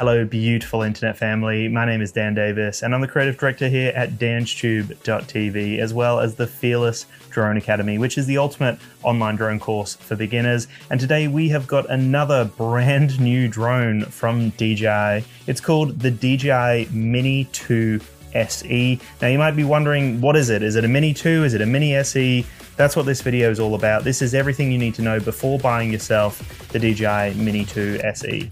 Hello, beautiful internet family. My name is Dan Davis, and I'm the creative director here at danstube.tv, as well as the Fearless Drone Academy, which is the ultimate online drone course for beginners. And today we have got another brand new drone from DJI. It's called the DJI Mini 2 SE. Now, you might be wondering, what is it? Is it a Mini 2? Is it a Mini SE? That's what this video is all about. This is everything you need to know before buying yourself the DJI Mini 2 SE.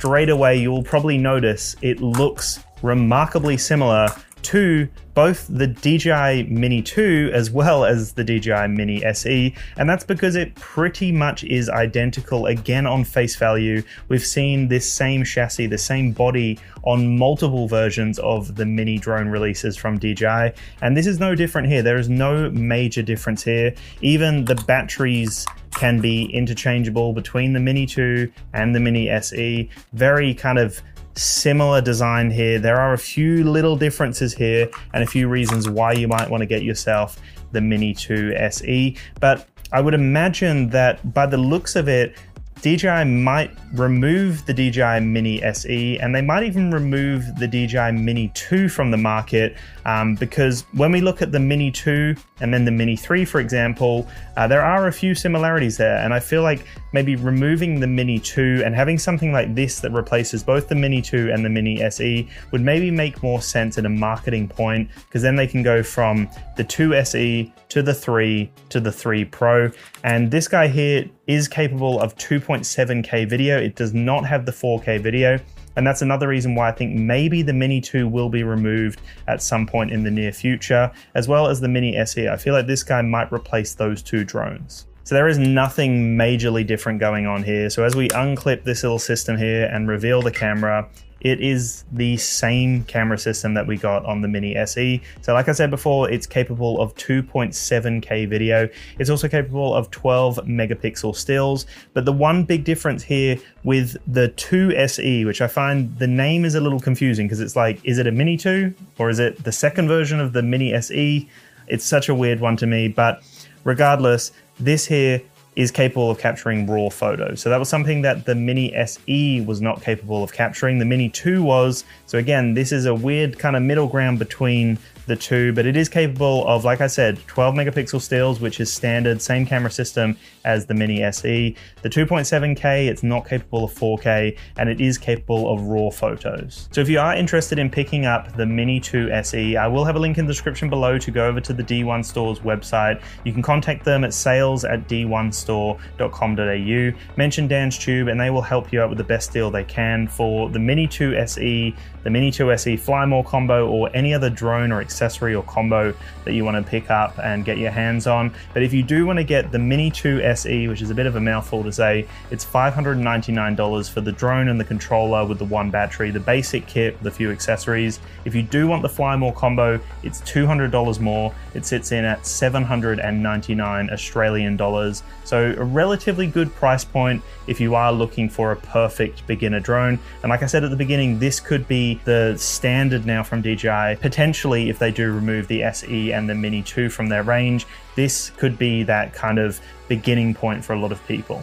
Straight away you'll probably notice it looks remarkably similar to both the DJI Mini 2 as well as the DJI Mini SE, and that's because it pretty much is identical again on face value. We've seen this same chassis, the same body on multiple versions of the mini drone releases from DJI, and this is no different here. There is no major difference here. Even the batteries can be interchangeable between the Mini 2 and the Mini SE. Very kind of similar design here. There are a few little differences here and a few reasons why you might want to get yourself the Mini 2 SE. But I would imagine that by the looks of it, DJI might remove the DJI Mini SE and they might even remove the DJI Mini 2 from the market um, because when we look at the Mini 2 and then the Mini 3, for example, uh, there are a few similarities there. And I feel like maybe removing the Mini 2 and having something like this that replaces both the Mini 2 and the Mini SE would maybe make more sense at a marketing point because then they can go from the 2 SE to the 3 to the 3 Pro. And this guy here is capable of 2.7K video. It does not have the 4K video. And that's another reason why I think maybe the Mini 2 will be removed at some point in the near future, as well as the Mini SE. I feel like this guy might replace those two drones. So there is nothing majorly different going on here. So as we unclip this little system here and reveal the camera, it is the same camera system that we got on the Mini SE. So like I said before, it's capable of 2.7K video. It's also capable of 12 megapixel stills. But the one big difference here with the 2 SE, which I find the name is a little confusing because it's like, is it a Mini 2 or is it the second version of the Mini SE? It's such a weird one to me, but regardless, this here is capable of capturing raw photos. So that was something that the Mini SE was not capable of capturing. The Mini 2 was. So again, this is a weird kind of middle ground between the two, but it is capable of, like I said, 12 megapixel stills, which is standard, same camera system as the Mini SE. The 2.7K, it's not capable of 4K, and it is capable of RAW photos. So if you are interested in picking up the Mini 2 SE, I will have a link in the description below to go over to the D1 Store's website. You can contact them at sales at d1store.com.au, mention Dan's Tube, and they will help you out with the best deal they can for the Mini 2 SE, the Mini 2 SE Fly More combo, or any other drone or accessory or combo that you want to pick up and get your hands on. But if you do want to get the Mini 2 SE, which is a bit of a mouthful to say, it's $599 for the drone and the controller with the one battery, the basic kit with a few accessories. If you do want the Fly More combo, it's $200 more. It sits in at 799 Australian dollars. So a relatively good price point if you are looking for a perfect beginner drone. And like I said at the beginning, this could be the standard now from DJI. Potentially, if they do remove the SE and the Mini 2 from their range, this could be that kind of beginning point for a lot of people.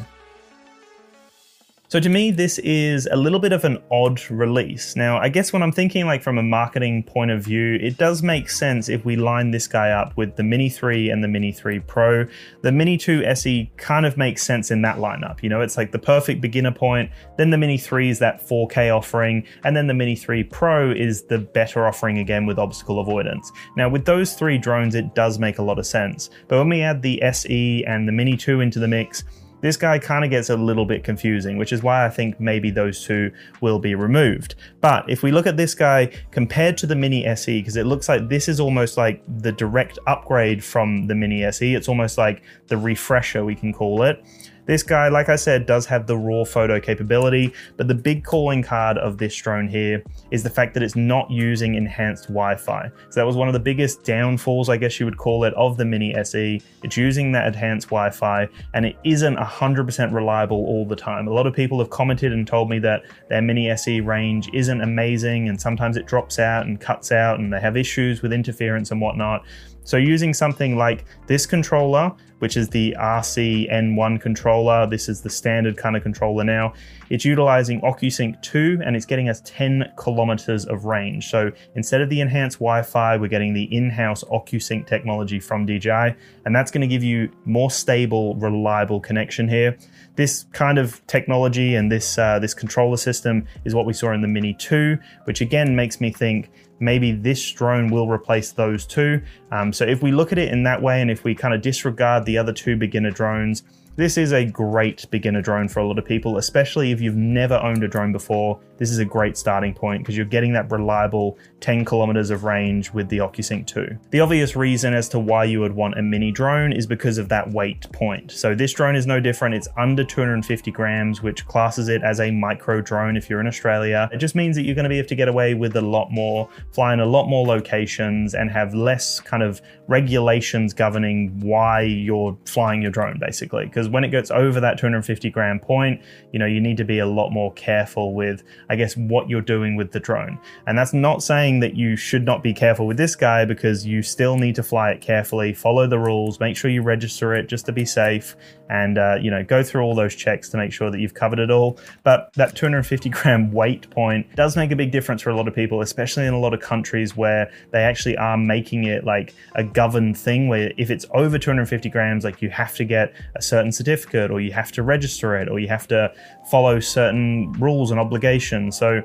So to me, this is a little bit of an odd release. Now, I guess when I'm thinking like from a marketing point of view, it does make sense if we line this guy up with the Mini 3 and the Mini 3 Pro. The Mini 2 SE kind of makes sense in that lineup. You know, it's like the perfect beginner point. Then the Mini 3 is that 4K offering. And then the Mini 3 Pro is the better offering again with obstacle avoidance. Now, with those three drones, it does make a lot of sense. But when we add the SE and the Mini 2 into the mix, this guy kind of gets a little bit confusing, which is why I think maybe those two will be removed. But if we look at this guy compared to the Mini SE, because it looks like this is almost like the direct upgrade from the Mini SE, it's almost like the refresher, we can call it. This guy, like I said, does have the raw photo capability, but the big calling card of this drone here is the fact that it's not using enhanced Wi-Fi. So that was one of the biggest downfalls, I guess you would call it, of the Mini SE. It's using that enhanced Wi-Fi and it isn't 100% reliable all the time. A lot of people have commented and told me that their Mini SE range isn't amazing and sometimes it drops out and cuts out and they have issues with interference and whatnot. So using something like this controller, which is the RCN1 controller, this is the standard kind of controller now. It's utilizing OcuSync 2 and it's getting us 10 kilometers of range. So instead of the enhanced Wi-Fi, we're getting the in-house OcuSync technology from DJI, and that's to give you more stable, reliable connection here. This kind of technology and this uh, this controller system is what we saw in the Mini 2, which again makes me think maybe this drone will replace those two. Um, so if we look at it in that way, and if we kind of disregard the other two beginner drones, this is a great beginner drone for a lot of people, especially if you've never owned a drone before. This is a great starting point because you're getting that reliable 10 kilometers of range with the OcuSync 2. The obvious reason as to why you would want a mini drone is because of that weight point. So this drone is no different. It's under 250 grams, which classes it as a micro drone if you're in Australia. It just means that you're going to be able to get away with a lot more, fly in a lot more locations and have less kind of regulations governing why you're flying your drone basically. Because because when it gets over that 250 gram point, you know, you need to be a lot more careful with, I guess, what you're doing with the drone. And that's not saying that you should not be careful with this guy because you still need to fly it carefully, follow the rules, make sure you register it just to be safe, and uh, you know, go through all those checks to make sure that you've covered it all. But that 250 gram weight point does make a big difference for a lot of people, especially in a lot of countries where they actually are making it like a governed thing where if it's over 250 grams, like you have to get a certain certificate or you have to register it or you have to follow certain rules and obligations. So,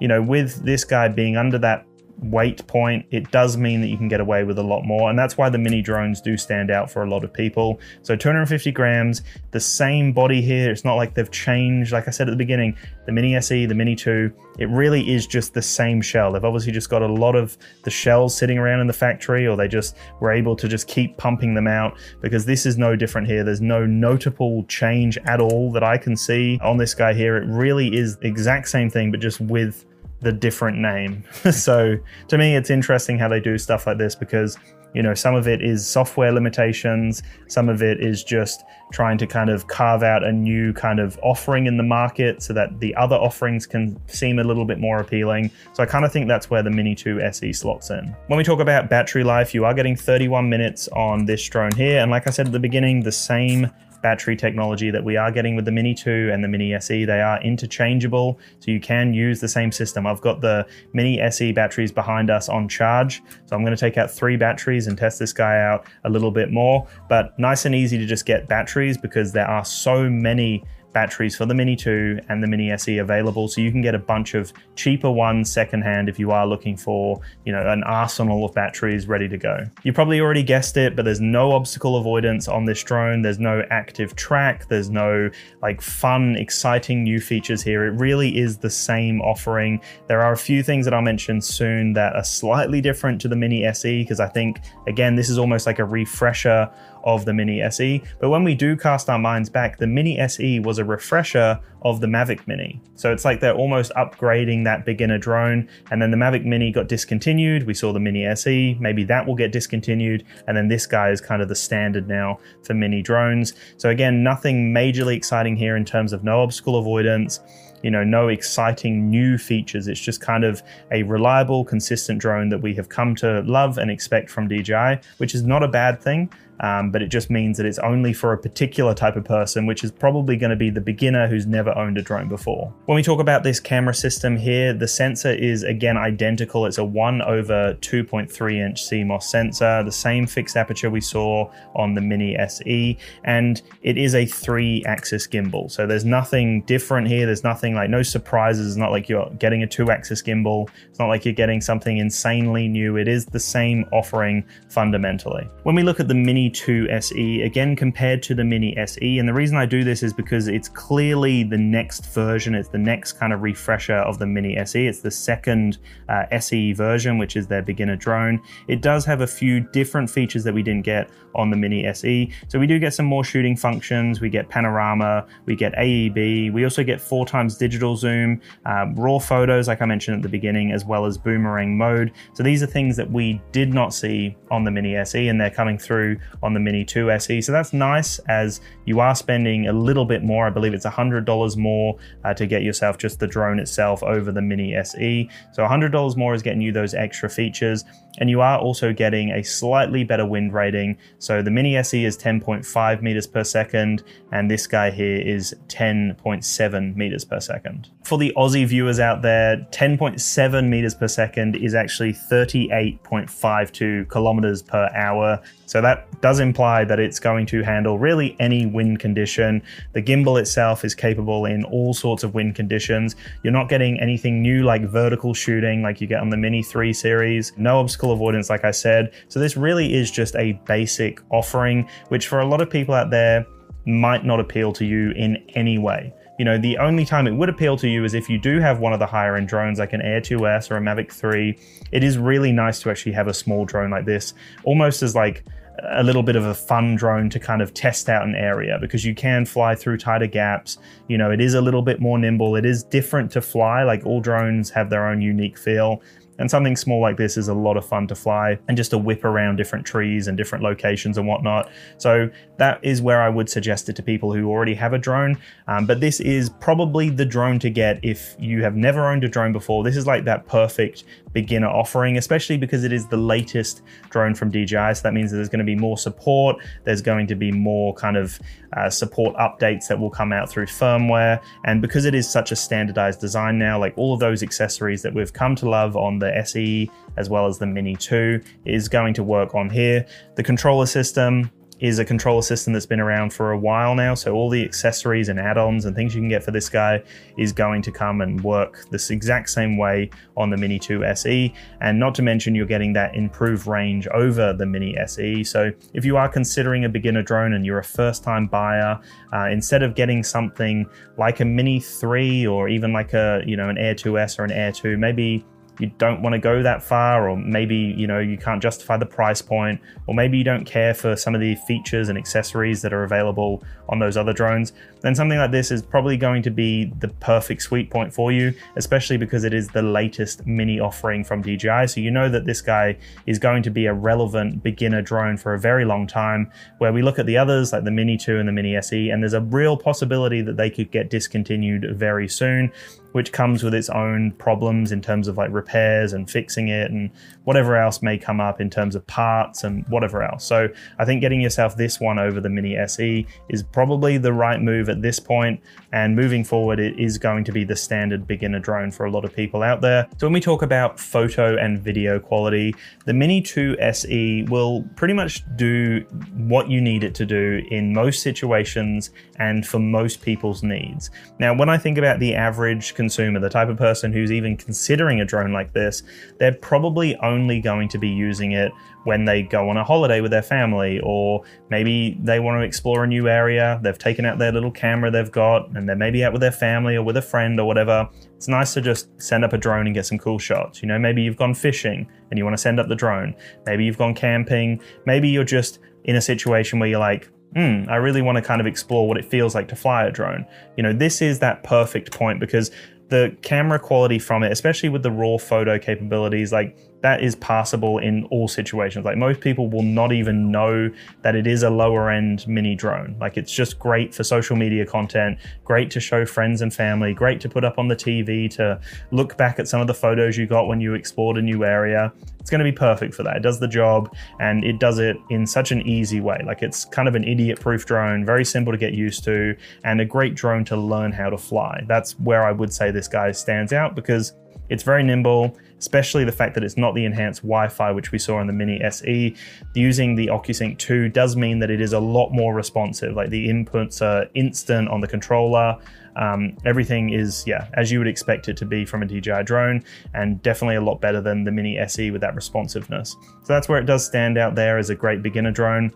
you know, with this guy being under that weight point, it does mean that you can get away with a lot more. And that's why the mini drones do stand out for a lot of people. So 250 grams, the same body here. It's not like they've changed. Like I said at the beginning, the mini SE, the mini 2, it really is just the same shell. They've obviously just got a lot of the shells sitting around in the factory, or they just were able to just keep pumping them out because this is no different here. There's no notable change at all that I can see on this guy here. It really is the exact same thing, but just with the different name. so to me, it's interesting how they do stuff like this because you know some of it is software limitations, some of it is just trying to kind of carve out a new kind of offering in the market so that the other offerings can seem a little bit more appealing. So I kind of think that's where the Mini 2 SE slots in. When we talk about battery life, you are getting 31 minutes on this drone here, and like I said at the beginning, the same battery technology that we are getting with the Mini 2 and the Mini SE. They are interchangeable, so you can use the same system. I've got the Mini SE batteries behind us on charge, so I'm going to take out three batteries and test this guy out a little bit more. But nice and easy to just get batteries because there are so many batteries for the Mini 2 and the Mini SE available, so you can get a bunch of cheaper ones secondhand if you are looking for, you know, an arsenal of batteries ready to go. You probably already guessed it, but there's no obstacle avoidance on this drone. There's no active track. There's no like fun, exciting new features here. It really is the same offering. There are a few things that I'll mention soon that are slightly different to the Mini SE because I think again this is almost like a refresher of the Mini SE. But when we do cast our minds back, the Mini SE was a refresher of the Mavic Mini. So it's like they're almost upgrading that beginner drone. And then the Mavic Mini got discontinued. We saw the Mini SE. Maybe that will get discontinued. And then this guy is kind of the standard now for mini drones. So again, nothing majorly exciting here in terms of no obstacle avoidance you know, no exciting new features. It's just kind of a reliable, consistent drone that we have come to love and expect from DJI, which is not a bad thing. Um, but it just means that it's only for a particular type of person, which is probably going to be the beginner who's never owned a drone before. When we talk about this camera system here, the sensor is again identical. It's a 1 over 2.3 inch CMOS sensor, the same fixed aperture we saw on the Mini SE, and it is a three axis gimbal. So there's nothing different here. There's nothing like no surprises. It's not like you're getting a two axis gimbal. It's not like you're getting something insanely new. It is the same offering fundamentally. When we look at the Mini 2 SE, again compared to the Mini SE. And the reason I do this is because it's clearly the next version, it's the next kind of refresher of the Mini SE. It's the second uh, SE version, which is their beginner drone. It does have a few different features that we didn't get on the Mini SE. So we do get some more shooting functions, we get panorama, we get AEB, we also get four times digital zoom, uh, raw photos, like I mentioned at the beginning, as well as boomerang mode. So these are things that we did not see on the Mini SE, and they're coming through on the Mini 2 SE. So that's nice as you are spending a little bit more. I believe it's $100 $100 more uh, to get yourself just the drone itself over the Mini SE. So $100 more is getting you those extra features. And you are also getting a slightly better wind rating. So the Mini SE is 10.5 meters per second, and this guy here is 10.7 meters per second. For the Aussie viewers out there, 10.7 meters per second is actually 38.52 kilometers per hour. So that does imply that it's going to handle really any wind condition. The gimbal itself is capable in all sorts of wind conditions. You're not getting anything new like vertical shooting like you get on the Mini 3 series. No obstacle avoidance, like I said. So this really is just a basic offering, which for a lot of people out there might not appeal to you in any way. You know, the only time it would appeal to you is if you do have one of the higher end drones like an Air 2S or a Mavic 3. It is really nice to actually have a small drone like this, almost as like a little bit of a fun drone to kind of test out an area because you can fly through tighter gaps. You know, it is a little bit more nimble. It is different to fly. Like all drones have their own unique feel. And something small like this is a lot of fun to fly and just to whip around different trees and different locations and whatnot. So that is where I would suggest it to people who already have a drone. Um, but this is probably the drone to get if you have never owned a drone before. This is like that perfect beginner offering, especially because it is the latest drone from DJI. So that means that there's going to be more support. There's going to be more kind of uh, support updates that will come out through firmware. And because it is such a standardized design now, like all of those accessories that we've come to love on the SE as well as the Mini 2 is going to work on here. The controller system, is a controller system that's been around for a while now. So all the accessories and add-ons and things you can get for this guy is going to come and work this exact same way on the Mini 2 SE. And not to mention you're getting that improved range over the Mini SE. So if you are considering a beginner drone and you're a first time buyer, uh, instead of getting something like a Mini 3 or even like a, you know, an Air 2S or an Air 2, maybe you don't want to go that far, or maybe you know you can't justify the price point, or maybe you don't care for some of the features and accessories that are available on those other drones, then something like this is probably going to be the perfect sweet point for you, especially because it is the latest mini offering from DJI. So you know that this guy is going to be a relevant beginner drone for a very long time. Where we look at the others like the Mini 2 and the Mini SE, and there's a real possibility that they could get discontinued very soon which comes with its own problems in terms of like repairs and fixing it and whatever else may come up in terms of parts and whatever else. So I think getting yourself this one over the Mini SE is probably the right move at this point. And moving forward, it is going to be the standard beginner drone for a lot of people out there. So when we talk about photo and video quality, the Mini 2 SE will pretty much do what you need it to do in most situations and for most people's needs. Now, when I think about the average consumer, the type of person who's even considering a drone like this, they're probably only going to be using it when they go on a holiday with their family, or maybe they want to explore a new area. They've taken out their little camera they've got, and they're maybe out with their family or with a friend or whatever. It's nice to just send up a drone and get some cool shots. You know, maybe you've gone fishing and you want to send up the drone. Maybe you've gone camping. Maybe you're just in a situation where you're like, hmm, I really want to kind of explore what it feels like to fly a drone. You know, this is that perfect point because the camera quality from it, especially with the raw photo capabilities, like that is passable in all situations. Like most people will not even know that it is a lower end mini drone. Like it's just great for social media content, great to show friends and family, great to put up on the TV to look back at some of the photos you got when you explored a new area. It's going to be perfect for that. It does the job and it does it in such an easy way. Like it's kind of an idiot proof drone, very simple to get used to, and a great drone to learn how to fly. That's where I would say this guy stands out because it's very nimble, especially the fact that it's not the enhanced Wi-Fi which we saw on the Mini SE. Using the OcuSync 2 does mean that it is a lot more responsive. Like the inputs are instant on the controller. Um, everything is, yeah, as you would expect it to be from a DJI drone, and definitely a lot better than the Mini SE with that responsiveness. So that's where it does stand out there as a great beginner drone.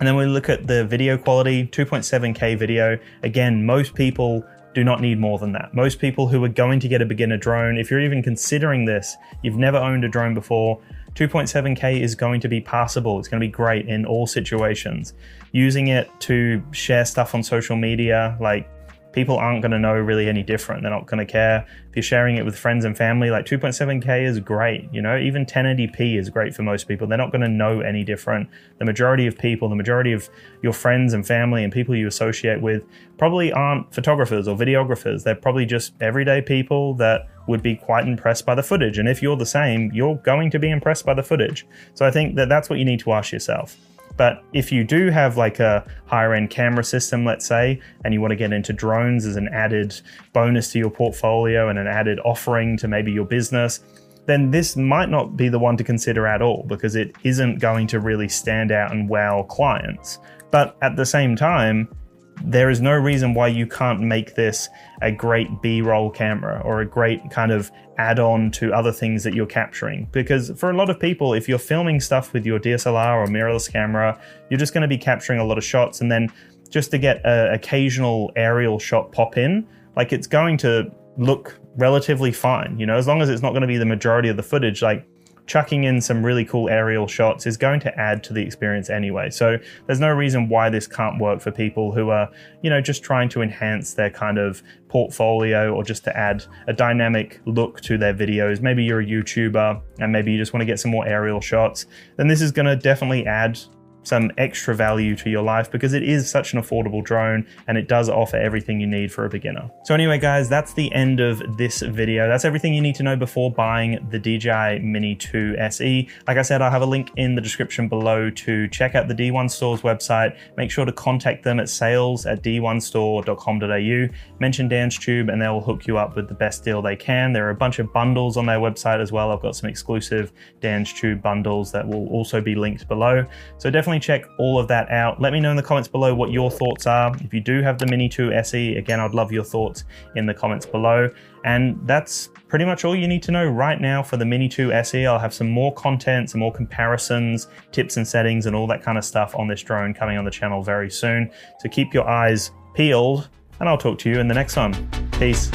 And then we look at the video quality, 2.7K video. Again, most people do not need more than that. Most people who are going to get a beginner drone, if you're even considering this, you've never owned a drone before, 2.7K is going to be passable. It's going to be great in all situations. Using it to share stuff on social media, like people aren't going to know really any different. They're not going to care. If you're sharing it with friends and family, like 2.7K is great. You know, even 1080p is great for most people. They're not going to know any different. The majority of people, the majority of your friends and family and people you associate with probably aren't photographers or videographers. They're probably just everyday people that would be quite impressed by the footage. And if you're the same, you're going to be impressed by the footage. So I think that that's what you need to ask yourself. But if you do have like a higher end camera system, let's say, and you want to get into drones as an added bonus to your portfolio and an added offering to maybe your business, then this might not be the one to consider at all because it isn't going to really stand out and wow clients. But at the same time, there is no reason why you can't make this a great B-roll camera or a great kind of add-on to other things that you're capturing. Because for a lot of people, if you're filming stuff with your DSLR or mirrorless camera, you're just going to be capturing a lot of shots and then just to get an occasional aerial shot pop in, like it's going to look relatively fine, you know, as long as it's not going to be the majority of the footage, like chucking in some really cool aerial shots is going to add to the experience anyway. So there's no reason why this can't work for people who are, you know, just trying to enhance their kind of portfolio or just to add a dynamic look to their videos. Maybe you're a YouTuber and maybe you just want to get some more aerial shots. Then this is going to definitely add some extra value to your life because it is such an affordable drone and it does offer everything you need for a beginner. So anyway guys, that's the end of this video. That's everything you need to know before buying the DJI Mini 2 SE. Like I said, I'll have a link in the description below to check out the D1 Store's website. Make sure to contact them at sales at d1store.com.au. Mention Dan's Tube and they'll hook you up with the best deal they can. There are a bunch of bundles on their website as well. I've got some exclusive Dan's Tube bundles that will also be linked below. So definitely definitely check all of that out. Let me know in the comments below what your thoughts are. If you do have the Mini 2 SE, again, I'd love your thoughts in the comments below. And that's pretty much all you need to know right now for the Mini 2 SE. I'll have some more content, some more comparisons, tips and settings, and all that kind of stuff on this drone coming on the channel very soon. So keep your eyes peeled, and I'll talk to you in the next one. Peace.